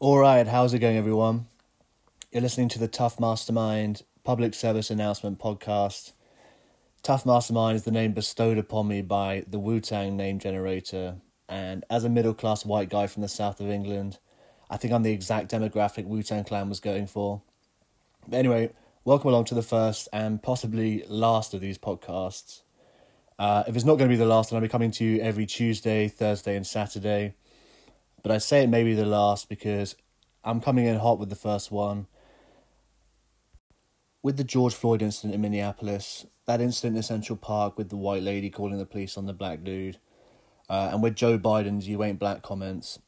All right, how's it going, everyone? You're listening to the Tough Mastermind Public Service Announcement Podcast. Tough Mastermind is the name bestowed upon me by the Wu Tang name generator, and as a middle class white guy from the south of England, I think I'm the exact demographic Wu Tang Clan was going for. But anyway, welcome along to the first and possibly last of these podcasts. Uh, if it's not going to be the last, then I'll be coming to you every Tuesday, Thursday, and Saturday but I say it may be the last because I'm coming in hot with the first one. With the George Floyd incident in Minneapolis, that incident in Central Park with the white lady calling the police on the black dude, uh, and with Joe Biden's You Ain't Black comments,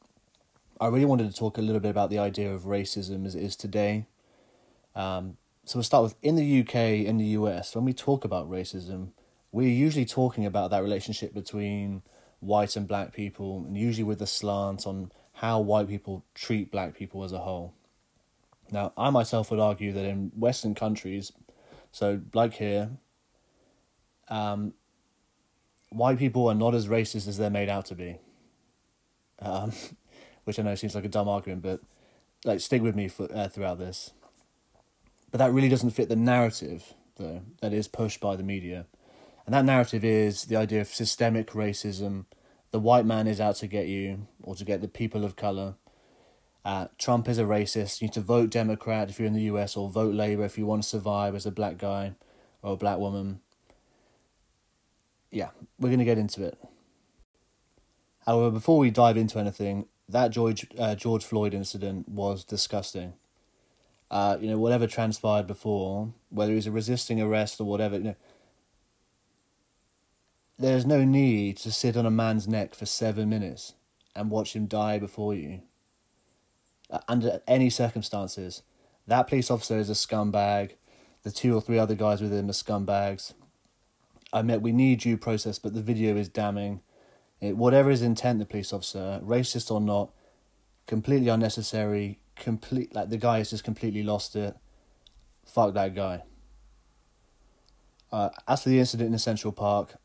I really wanted to talk a little bit about the idea of racism as it is today. Um, so we'll start with in the UK, in the US, when we talk about racism, we're usually talking about that relationship between white and black people, and usually with a slant on how white people treat black people as a whole. Now, I myself would argue that in Western countries, so like here, um, white people are not as racist as they're made out to be. Um, which I know seems like a dumb argument, but like stick with me for uh, throughout this. But that really doesn't fit the narrative, though, that is pushed by the media. And that narrative is the idea of systemic racism. The white man is out to get you, or to get the people of colour. Uh, Trump is a racist. You need to vote Democrat if you're in the US, or vote Labour if you want to survive as a black guy or a black woman. Yeah, we're going to get into it. However, before we dive into anything, that George uh, George Floyd incident was disgusting. Uh, you know, whatever transpired before, whether he was a resisting arrest or whatever, you know, there's no need to sit on a man's neck for seven minutes and watch him die before you. Uh, under any circumstances, that police officer is a scumbag. The two or three other guys with him are scumbags. I admit we need due process, but the video is damning. It, whatever his intent, the police officer, racist or not, completely unnecessary. Complete like the guy has just completely lost it. Fuck that guy. Uh, as for the incident in Central Park,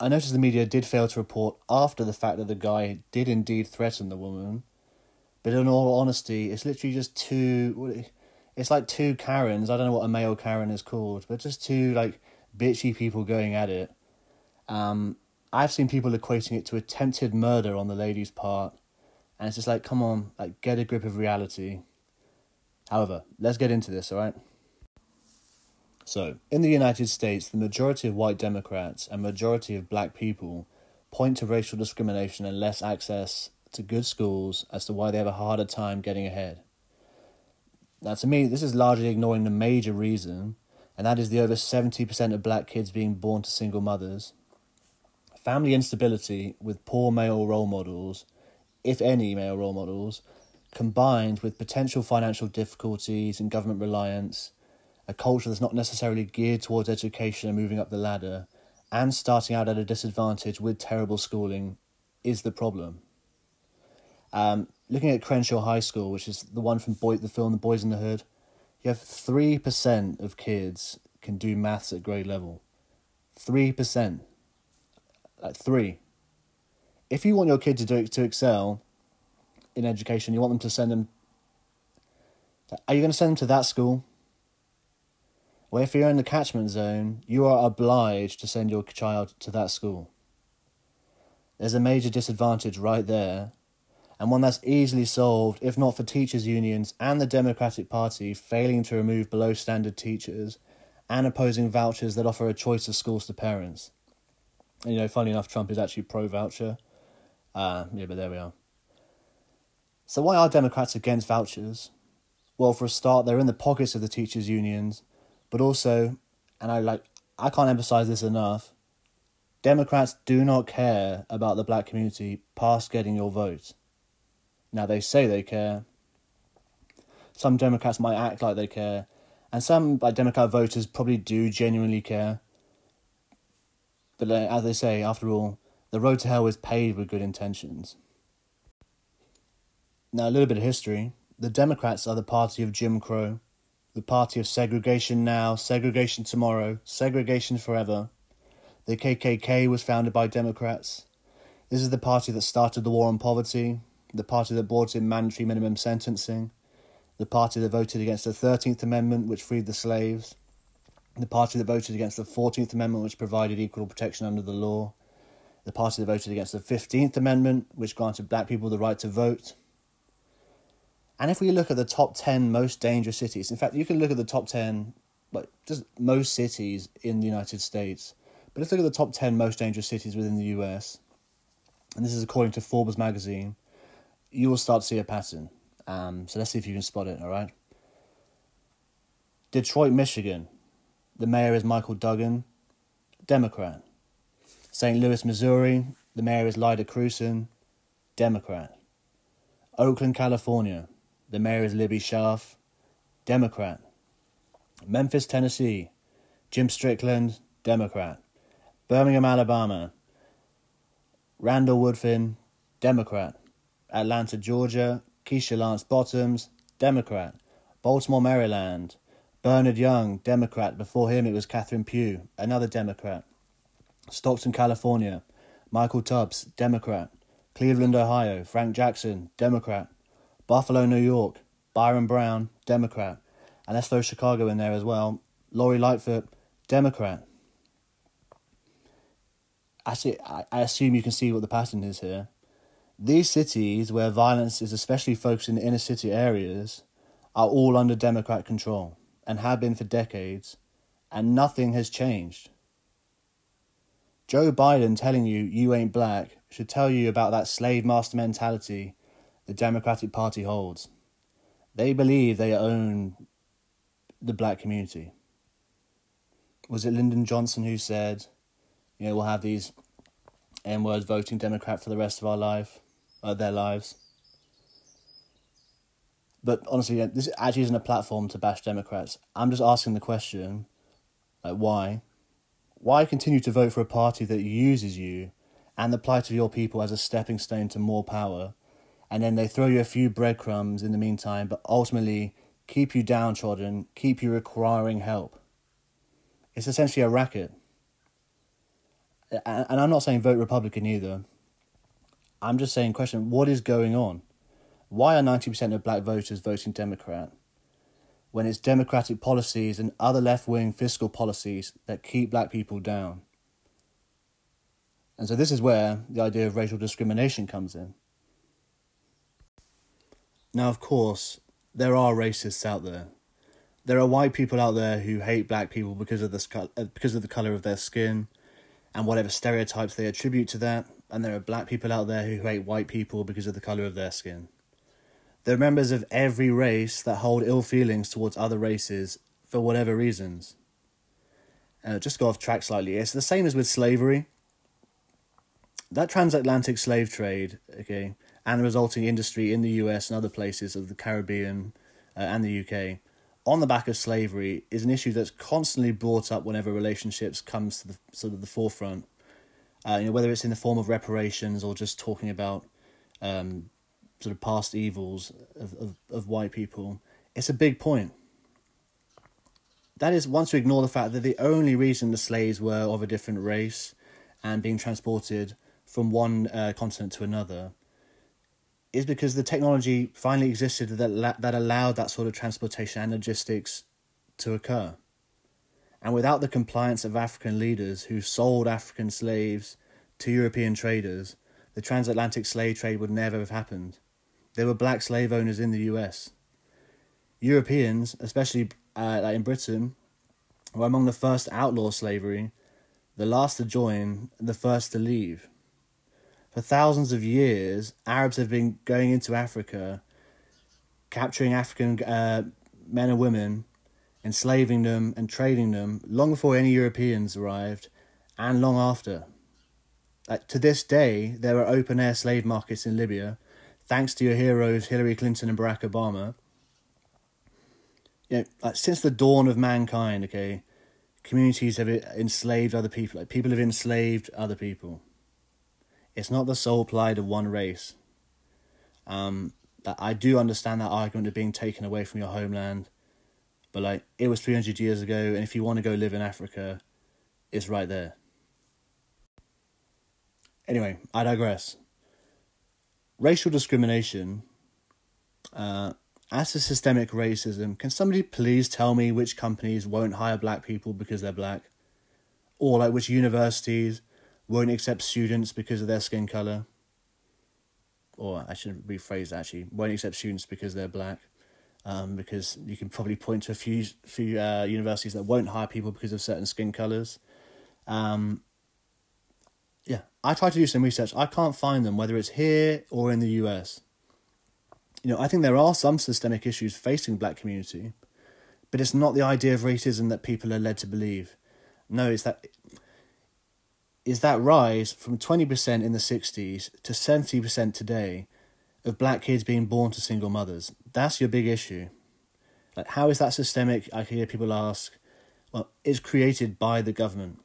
I noticed the media did fail to report after the fact that the guy did indeed threaten the woman. But in all honesty, it's literally just two. It's like two Karens. I don't know what a male Karen is called, but just two like bitchy people going at it. Um, I've seen people equating it to attempted murder on the lady's part, and it's just like, come on, like get a grip of reality. However, let's get into this, all right? So, in the United States, the majority of white Democrats and majority of black people point to racial discrimination and less access to good schools as to why they have a harder time getting ahead. Now, to me, this is largely ignoring the major reason, and that is the over 70% of black kids being born to single mothers. Family instability with poor male role models, if any male role models, combined with potential financial difficulties and government reliance a culture that's not necessarily geared towards education and moving up the ladder, and starting out at a disadvantage with terrible schooling is the problem. Um, looking at Crenshaw High School, which is the one from Boy, the film The Boyz n the Hood, you have 3% of kids can do maths at grade level. 3%. Like 3. If you want your kid to do to excel in education, you want them to send them. Are you going to send them to that school? Well, if you're in the catchment zone, you are obliged to send your child to that school. There's a major disadvantage right there, and one that's easily solved if not for teachers' unions and the Democratic Party failing to remove below standard teachers and opposing vouchers that offer a choice of schools to parents. And, you know, funny enough, Trump is actually pro voucher. Uh, yeah, but there we are. So, why are Democrats against vouchers? Well, for a start, they're in the pockets of the teachers' unions but also, and I like I can't emphasize this enough, Democrats do not care about the black community past getting your vote. Now they say they care. Some Democrats might act like they care, and some like Democrat voters probably do genuinely care. But uh, as they say, after all, the road to hell is paved with good intentions. Now, a little bit of history. The Democrats are the party of Jim Crow, the party of segregation now, segregation tomorrow, segregation forever. The KKK was founded by Democrats. This is the party that started the war on poverty, the party that brought in mandatory minimum sentencing, the party that voted against the 13th Amendment, which freed the slaves, the party that voted against the 14th Amendment, which provided equal protection under the law, the party that voted against the 15th Amendment, which granted black people the right to vote. And if we look at the top 10 most dangerous cities, in fact, you can look at the top 10, like just most cities in the United States, but let's look at the top 10 most dangerous cities within the US, and this is according to Forbes magazine, you will start to see a pattern. Um, so let's see if you can spot it, all right? Detroit, Michigan, the mayor is Michael Duggan, Democrat. St. Louis, Missouri, the mayor is Lyda Krewson, Democrat. Oakland, California, the mayor is Libby Schaaf, Democrat. Memphis, Tennessee, Jim Strickland, Democrat. Birmingham, Alabama, Randall Woodfin, Democrat. Atlanta, Georgia, Keisha Lance Bottoms, Democrat. Baltimore, Maryland, Bernard Young, Democrat. Before him, it was Catherine Pugh, another Democrat. Stockton, California, Michael Tubbs, Democrat. Cleveland, Ohio, Frank Jackson, Democrat. Buffalo, New York, Byron Brown, Democrat. And let's throw Chicago in there as well. Lori Lightfoot, Democrat. Actually, I, assume you can see what the pattern is here. These cities, where violence is especially focused in inner city areas, are all under Democrat control and have been for decades, and nothing has changed. Joe Biden telling you you ain't black should tell you about that slave master mentality the Democratic Party holds. They believe they own the black community. Was it Lyndon Johnson who said, you know, we'll have these N words voting Democrat for the rest of our life, uh, their lives? But honestly, this actually isn't a platform to bash Democrats. I'm just asking the question, like, why? Why continue to vote for a party that uses you and the plight of your people as a stepping stone to more power, and then they throw you a few breadcrumbs in the meantime, but ultimately keep you downtrodden, keep you requiring help? It's essentially a racket. And I'm not saying vote Republican either. I'm just saying, question, what is going on? Why are 90% of black voters voting Democrat when it's democratic policies and other left wing fiscal policies that keep black people down? And so this is where the idea of racial discrimination comes in. Now, of course, there are racists out there. There are white people out there who hate black people because of the uh, because of the color of their skin, and whatever stereotypes they attribute to that. And there are black people out there who hate white people because of the color of their skin. There are members of every race that hold ill feelings towards other races for whatever reasons. Uh, just go off track slightly. It's the same as with slavery. That transatlantic slave trade, okay, and the resulting industry in the US and other places of the Caribbean uh, and the UK on the back of slavery is an issue that's constantly brought up whenever relationships comes to the sort of the forefront. Uh, you know, whether it's in the form of reparations or just talking about um, sort of past evils of, of, of white people, it's a big point. That is, once we ignore the fact that the only reason the slaves were of a different race and being transported from one uh, continent to another is because the technology finally existed that, that allowed that sort of transportation and logistics to occur. And without the compliance of African leaders who sold African slaves to European traders, the transatlantic slave trade would never have happened. There were black slave owners in the US. Europeans, especially uh, in Britain, were among the first to outlaw slavery, the last to join, the first to leave. For thousands of years, Arabs have been going into Africa, capturing African uh, men and women, enslaving them and trading them long before any Europeans arrived, and long after. Uh, to this day, there are open air slave markets in Libya thanks to your heroes Hillary Clinton and Barack Obama, you know, since the dawn of mankind, okay, communities have enslaved other people. Like people have enslaved other people. It's not the sole plight of one race. Um, I do understand that argument of being taken away from your homeland, but like it was three hundred years ago, and if you want to go live in Africa, it's right there. Anyway, I digress. racial discrimination, uh, as to systemic racism, can somebody please tell me which companies won't hire black people because they're black? Or like which universities won't accept students because of their skin color? Or I shouldn't rephrase that actually, won't accept students because they're black. Um, because you can probably point to a few few uh, universities that won't hire people because of certain skin colors. Um, yeah, I try to do some research. I can't find them, whether it's here or in the US. You know, I think there are some systemic issues facing black community, but it's not the idea of racism that people are led to believe. No, it's that is that rise from 20% in the 60s to 70% today of black kids being born to single mothers. That's your big issue. Like, how is that systemic? I hear people ask. Well, it's created by the government.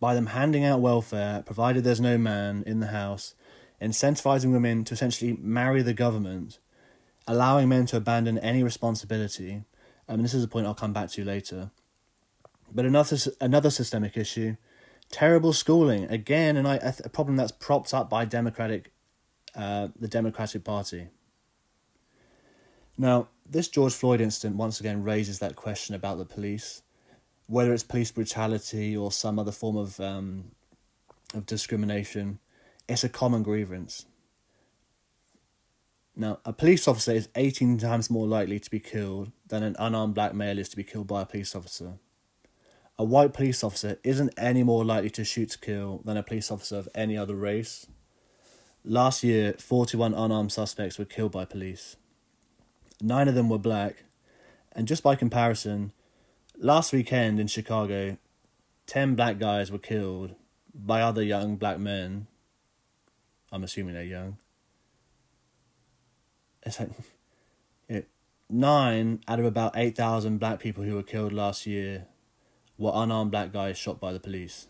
By them handing out welfare, provided there's no man in the house, incentivizing women to essentially marry the government, allowing men to abandon any responsibility. I mean, this is a point I'll come back to later. But another another systemic issue, terrible schooling again, and I, a problem that's propped up by democratic, uh, the Democratic Party. Now, this George Floyd incident once again raises that question about the police, whether it's police brutality or some other form of um, of discrimination. It's a common grievance. Now, a police officer is 18 times more likely to be killed than an unarmed black male is to be killed by a police officer a white police officer isn't any more likely to shoot to kill than a police officer of any other race. Last year, 41 unarmed suspects were killed by police. Nine of them were black, and just by comparison, last weekend in Chicago, 10 black guys were killed by other young black men. I'm assuming they're young. It's like you know, nine out of about 8,000 black people who were killed last year were unarmed black guys shot by the police.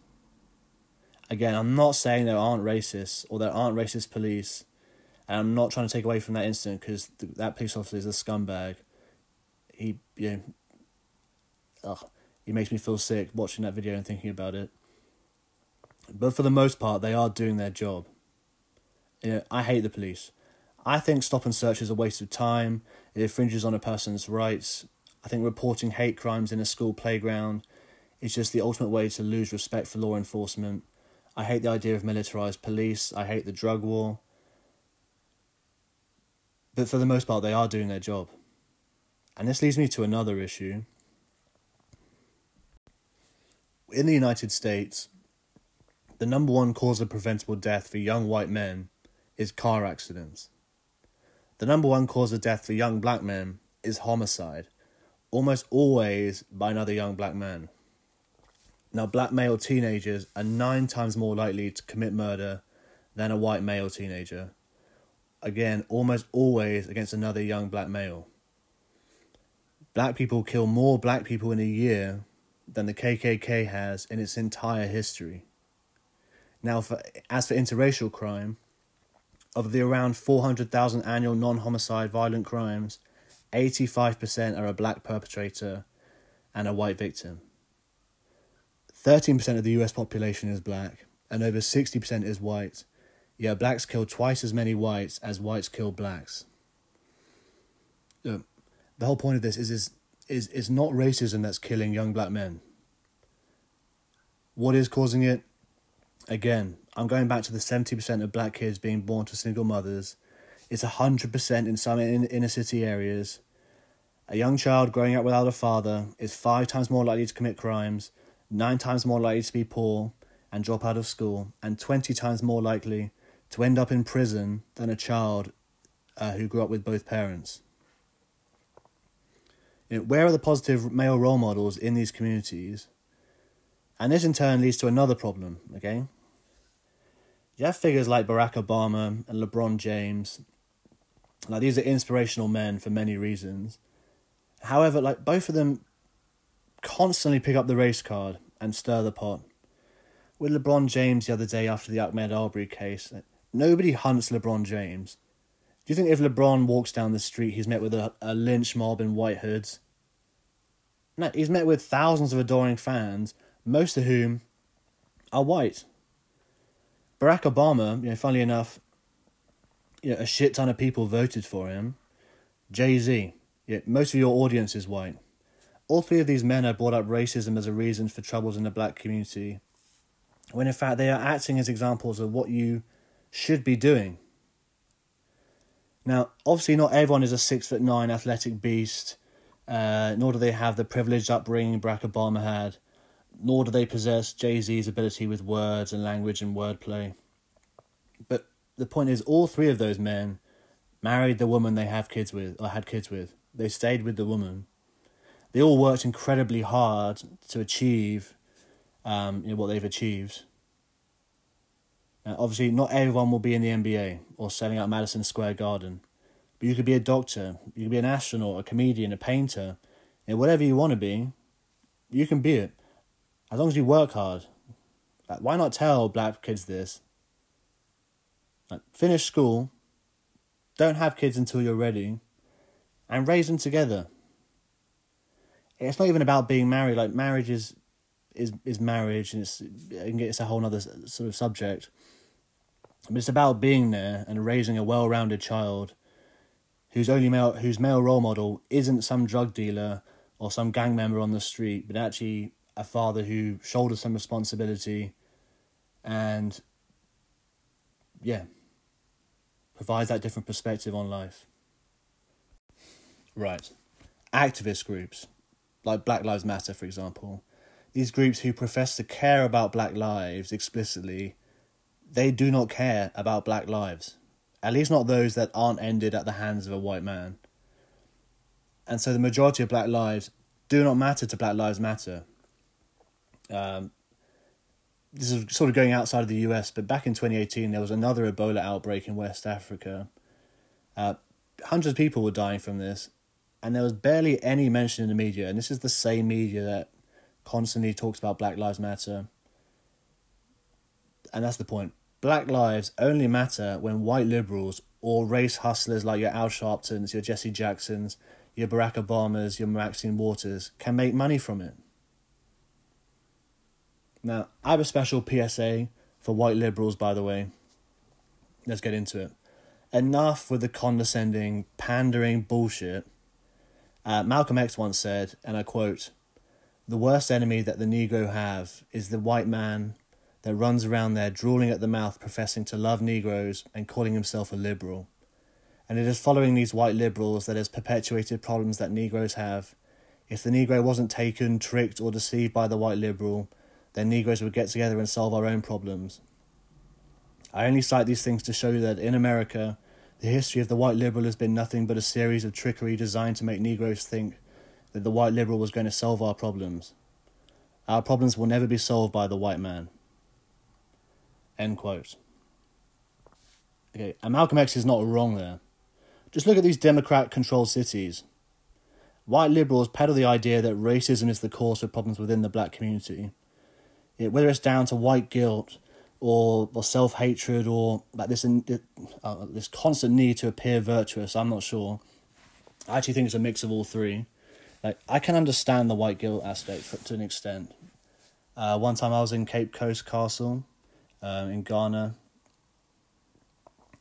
Again, I'm not saying there aren't racists or there aren't racist police, and I'm not trying to take away from that incident because that police officer is a scumbag. He, you know, ugh, he makes me feel sick watching that video and thinking about it. But for the most part, they are doing their job. You know, I hate the police. I think stop and search is a waste of time. It infringes on a person's rights. I think reporting hate crimes in a school playground is just the ultimate way to lose respect for law enforcement. I hate the idea of militarized police. I hate the drug war. But for the most part, they are doing their job. And this leads me to another issue. In the United States, the number one cause of preventable death for young white men is car accidents. The number one cause of death for young black men is homicide, almost always by another young black man. Now, black male teenagers are nine times more likely to commit murder than a white male teenager. Again, almost always against another young black male. Black people kill more black people in a year than the KKK has in its entire history. Now, for, as for interracial crime, of the around 400,000 annual non homicide violent crimes, 85% are a black perpetrator and a white victim. 13% of the US population is black, and over 60% is white. Yet blacks kill twice as many whites as whites kill blacks. the whole point of this is, is, is, is not racism that's killing young black men. What is causing it? Again, I'm going back to the 70% of black kids being born to single mothers. It's 100% in some inner city areas. A young child growing up without a father is five times more likely to commit crimes nine times more likely to be poor and drop out of school, and 20 times more likely to end up in prison than a child uh, who grew up with both parents. You know, where are the positive male role models in these communities? And this in turn leads to another problem, okay? You have figures like Barack Obama and LeBron James. Like these are inspirational men for many reasons. However, like both of them constantly pick up the race card and stir the pot. With LeBron James the other day after the Ahmaud Arbery case, nobody hunts LeBron James. Do you think if LeBron walks down the street, he's met with a, a lynch mob in white hoods? No, he's met with thousands of adoring fans, most of whom are white. Barack Obama, you know, funnily enough, you know, a shit ton of people voted for him. Jay Z, yeah, most of your audience is white. All three of these men have brought up racism as a reason for troubles in the black community, when in fact they are acting as examples of what you should be doing. Now, obviously, not everyone is a six foot nine athletic beast, uh, nor do they have the privileged upbringing Barack Obama had, nor do they possess Jay Z's ability with words and language and wordplay. But the point is, all three of those men married the woman they have kids with or had kids with. They stayed with the woman. They all worked incredibly hard to achieve um, you know, what they've achieved. Now, obviously, not everyone will be in the NBA or selling out Madison Square Garden, but you could be a doctor, you could be an astronaut, a comedian, a painter, you know, whatever you want to be, you can be it, as long as you work hard. Like, why not tell black kids this? Like, finish school, don't have kids until you're ready, and raise them together. It's not even about being married. Like marriage is is is marriage, and it's it's a whole other sort of subject. But it's about being there and raising a well-rounded child, whose only male whose male role model isn't some drug dealer or some gang member on the street, but actually a father who shoulders some responsibility, and yeah, provides that different perspective on life. Right, activist groups like Black Lives Matter, for example these groups who profess to care about black lives explicitly, they do not care about black lives. At least not those that aren't ended at the hands of a white man. And so the majority of black lives do not matter to Black Lives Matter. Um, this is sort of going outside of the US, but back in 2018, there was another Ebola outbreak in West Africa. Uh, hundreds of people were dying from this, and there was barely any mention in the media. And this is the same media that constantly talks about Black Lives Matter. And that's the point. Black lives only matter when white liberals or race hustlers like your Al Sharptons, your Jesse Jacksons, your Barack Obamas, your Maxine Waters can make money from it. Now, I have a special PSA for white liberals, by the way. Let's get into it. Enough with the condescending, pandering bullshit. Uh, Malcolm X once said, and I quote, the worst enemy that the Negro have is the white man that runs around there drooling at the mouth professing to love Negroes and calling himself a liberal. And it is following these white liberals that has perpetuated problems that Negroes have. If the Negro wasn't taken, tricked, or deceived by the white liberal, then Negroes would get together and solve our own problems. I only cite these things to show you that in America, the history of the white liberal has been nothing but a series of trickery designed to make Negroes think that the white liberal was going to solve our problems. Our problems will never be solved by the white man. End quote. Okay, and Malcolm X is not wrong there. Just look at these Democrat controlled cities. White liberals peddle the idea that racism is the cause of problems within the black community. It, whether it's down to white guilt or, or self hatred or like this, uh, this constant need to appear virtuous, I'm not sure. I actually think it's a mix of all three. Like I can understand the white guilt aspect for, to an extent. Uh, one time I was in Cape Coast Castle, um, in Ghana.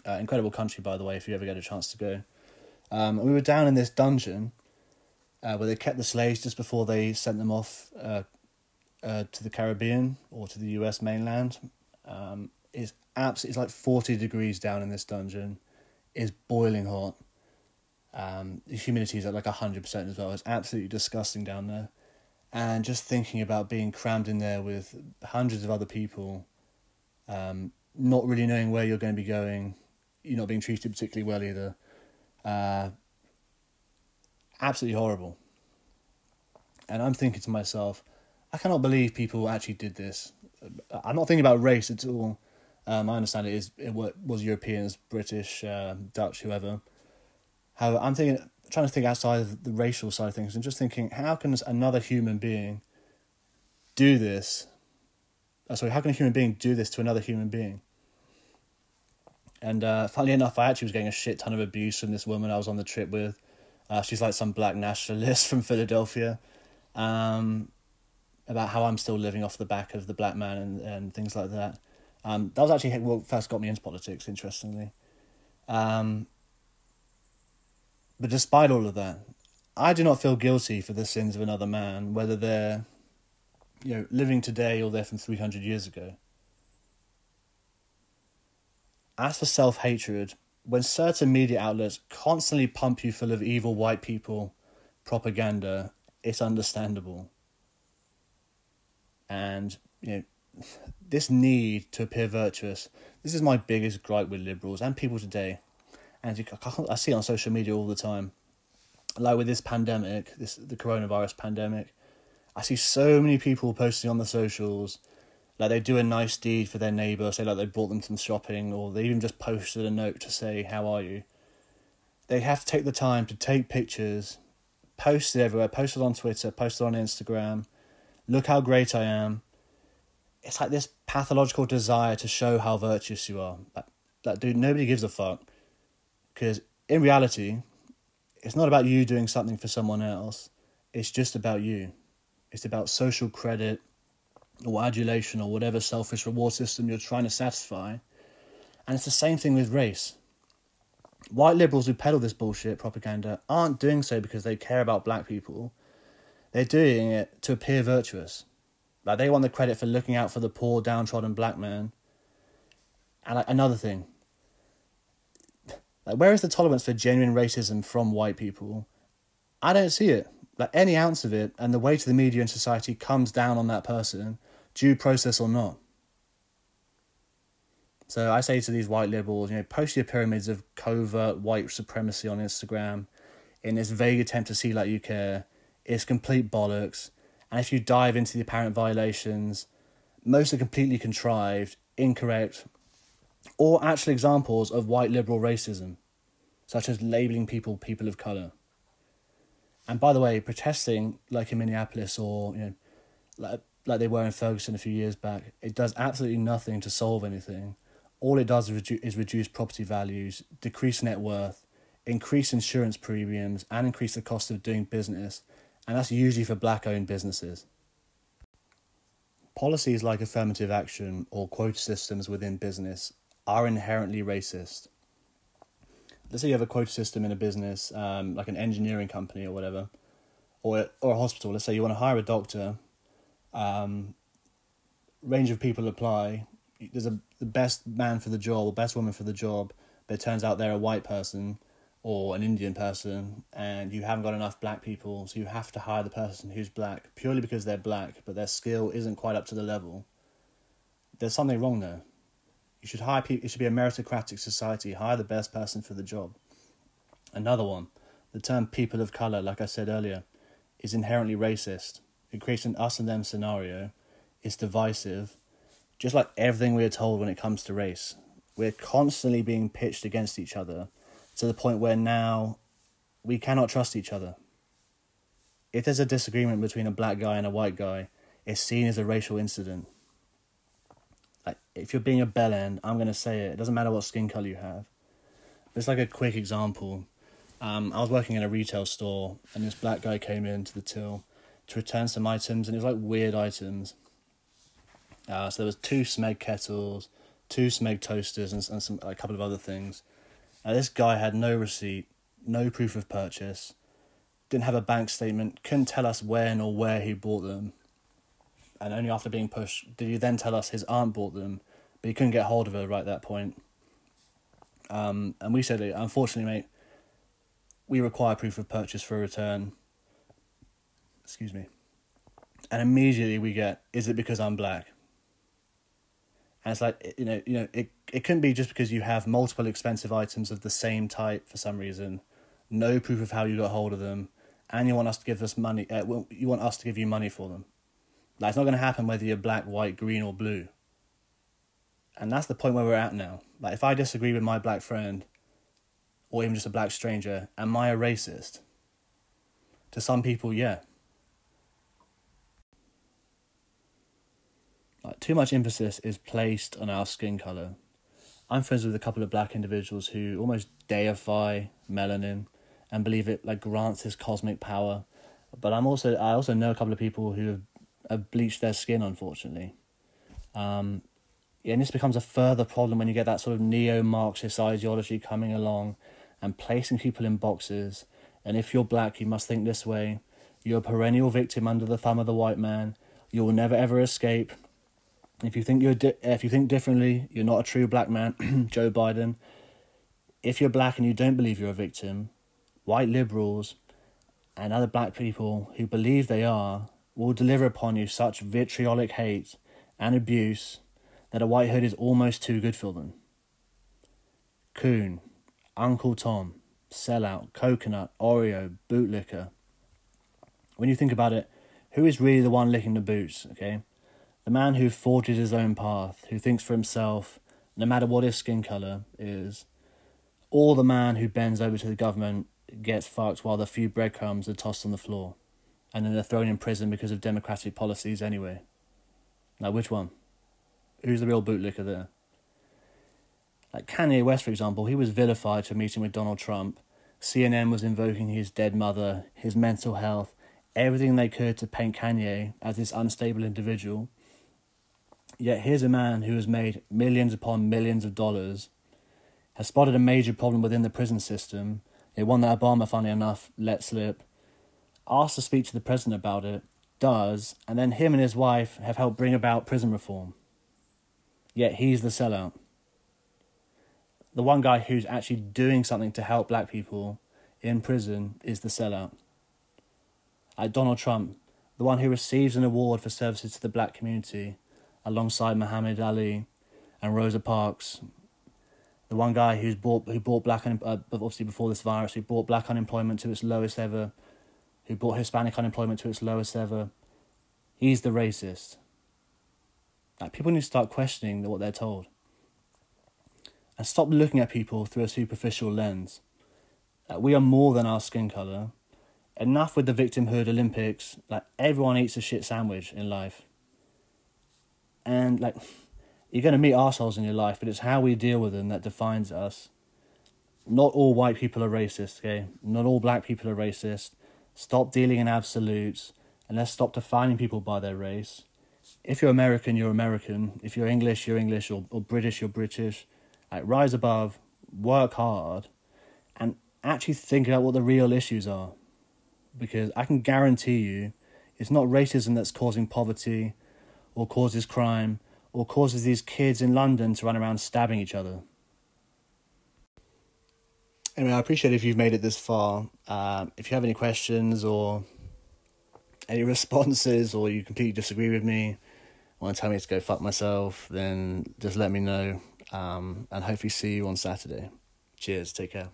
Uh, incredible country, by the way, if you ever get a chance to go. Um, we were down in this dungeon uh, where they kept the slaves just before they sent them off uh, uh, to the Caribbean or to the US mainland. Um, it's absolutely it's like forty degrees down in this dungeon. It's boiling hot. Um, the humidity is at like 100% as well. It's absolutely disgusting down there. And just thinking about being crammed in there with hundreds of other people, um, not really knowing where you're going to be going, you're not being treated particularly well either. Uh, absolutely horrible. And I'm thinking to myself, I cannot believe people actually did this. I'm not thinking about race at all. Um, I understand it is it was Europeans, British, uh, Dutch, whoever. How I'm thinking, trying to think outside of the racial side of things, and just thinking, how can another human being do this? Oh, sorry, how can a human being do this to another human being? And uh, funnily enough, I actually was getting a shit ton of abuse from this woman I was on the trip with. Uh, she's like some black nationalist from Philadelphia, um, about how I'm still living off the back of the black man and, and things like that. Um, that was actually what first got me into politics, interestingly. Um, but despite all of that, I do not feel guilty for the sins of another man, whether they're, you know, living today or they're from 300 years ago. As for self hatred, when certain media outlets constantly pump you full of evil white people propaganda, it's understandable. And, you know, this need to appear virtuous, this is my biggest gripe with liberals and people today. And you, I see it on social media all the time. Like with this pandemic, this the coronavirus pandemic, I see so many people posting on the socials like they do a nice deed for their neighbour, say like they brought them some shopping, or they even just posted a note to say, How are you? They have to take the time to take pictures, post it everywhere, post it on Twitter, post it on Instagram, look how great I am. It's like this pathological desire to show how virtuous you are. Like dude, nobody gives a fuck. Because in reality, it's not about you doing something for someone else, it's just about you. It's about social credit or adulation or whatever selfish reward system you're trying to satisfy. And it's the same thing with race. White liberals who peddle this bullshit propaganda aren't doing so because they care about black people. They're doing it to appear virtuous. Like they want the credit for looking out for the poor, downtrodden black man. And like, another thing, like where is the tolerance for genuine racism from white people? I don't see it. Like any ounce of it, and the weight of the media and society comes down on that person due process or not. So I say to these white liberals, you know, post your pyramids of covert white supremacy on Instagram in this vague attempt to see like you care. It's complete bollocks. And if you dive into the apparent violations, most are completely contrived, incorrect, or actual examples of white liberal racism, such as labeling people people of colour. And by the way, protesting like in Minneapolis or you know, like like they were in Ferguson a few years back, it does absolutely nothing to solve anything. All it does is, redu- is reduce property values, decrease net worth, increase insurance premiums, and increase the cost of doing business, and that's usually for black owned businesses. Policies like affirmative action or quota systems within business are inherently racist. Let's say you have a quota system in a business, um, like an engineering company or whatever, or, or a hospital. Let's say you want to hire a doctor um, range of people apply. There's a the best man for the job or best woman for the job, but it turns out they're a white person or an Indian person, and you haven't got enough black people, so you have to hire the person who's black purely because they're black, but their skill isn't quite up to the level. There's something wrong there. You should hire people. It should be a meritocratic society. Hire the best person for the job. Another one, the term "people of color," like I said earlier, is inherently racist. It creates an us and them scenario. It's divisive, just like everything we're told when it comes to race. We're constantly being pitched against each other to the point where now we cannot trust each other. If there's a disagreement between a black guy and a white guy, it's seen as a racial incident. Like if you're being a bellend, I'm gonna say it. It doesn't matter what skin color you have. It's like a quick example. Um, I was working in a retail store, and this black guy came into the till, to return some items, and it was like weird items. Uh, so there was two Smeg kettles, two Smeg toasters, and, and some a couple of other things. Uh, this guy had no receipt, no proof of purchase, didn't have a bank statement, couldn't tell us when or where he bought them. And only after being pushed did he then tell us his aunt bought them, but he couldn't get hold of her right at that point. Um, and we said, unfortunately, mate, we require proof of purchase for a return excuse me. And immediately we get, is it because I'm black? And it's like you know, you know, it it couldn't be just because you have multiple expensive items of the same type for some reason, no proof of how you got hold of them, and you want us to give us money. Uh, you want us to give you money for them. Like it's not going to happen whether you're black, white, green, or blue. And that's the point where we're at now. Like if I disagree with my black friend, or even just a black stranger, am I a racist? To some people, yeah. Too much emphasis is placed on our skin color. I'm friends with a couple of black individuals who almost deify melanin and believe it like grants his cosmic power. But I'm also I also know a couple of people who have, have bleached their skin, unfortunately. Um, and this becomes a further problem when you get that sort of neo Marxist ideology coming along and placing people in boxes. And if you're black, you must think this way. You're a perennial victim under the thumb of the white man. You will never ever escape. If you think you're di- if you think differently, you're not a true black man, Joe Biden. If you're black and you don't believe you're a victim, white liberals and other black people who believe they are will deliver upon you such vitriolic hate and abuse that a white hood is almost too good for them. Coon, Uncle Tom, Sellout, Coconut, Oreo, Bootlicker. When you think about it, who is really the one licking the boots, okay? The man who forges his own path, who thinks for himself, no matter what his skin colour is, or the man who bends over to the government gets fucked while the few breadcrumbs are tossed on the floor, and then they're thrown in prison because of democratic policies anyway. Now, which one? Who's the real bootlicker there? Like Kanye West, for example, he was vilified for meeting with Donald Trump. CNN was invoking his dead mother, his mental health, everything they could to paint Kanye as this unstable individual. Yet here's a man who has made millions upon millions of dollars, has spotted a major problem within the prison system, it one that Obama, funny enough, let slip, asked to speak to the president about it, does, and then him and his wife have helped bring about prison reform. Yet he's the sellout. The one guy who's actually doing something to help black people in prison is the sellout. Like Donald Trump, the one who receives an award for services to the black community, alongside Muhammad Ali and Rosa Parks, the one guy who's brought who bought black uh, obviously before this virus, who brought black unemployment to its lowest ever, who brought Hispanic unemployment to its lowest ever. He's the racist. Like people need to start questioning what they're told. And stop looking at people through a superficial lens. Like we are more than our skin colour. Enough with the victimhood Olympics. Like everyone eats a shit sandwich in life. And like you're gonna meet assholes in your life, but it's how we deal with them that defines us. Not all white people are racist, okay? Not all black people are racist. Stop dealing in absolutes and let's stop defining people by their race if you're American, you're American. If you're English, you're English, or, or British, you're British. Like, rise above, work hard, and actually think about what the real issues are. Because I can guarantee you, it's not racism that's causing poverty, or causes crime, or causes these kids in London to run around stabbing each other. Anyway, I appreciate if you've made it this far. Uh, if you have any questions or any responses, or you completely disagree with me, want to tell me to go fuck myself, then just let me know. Um, and hopefully see you on Saturday. Cheers. Take care.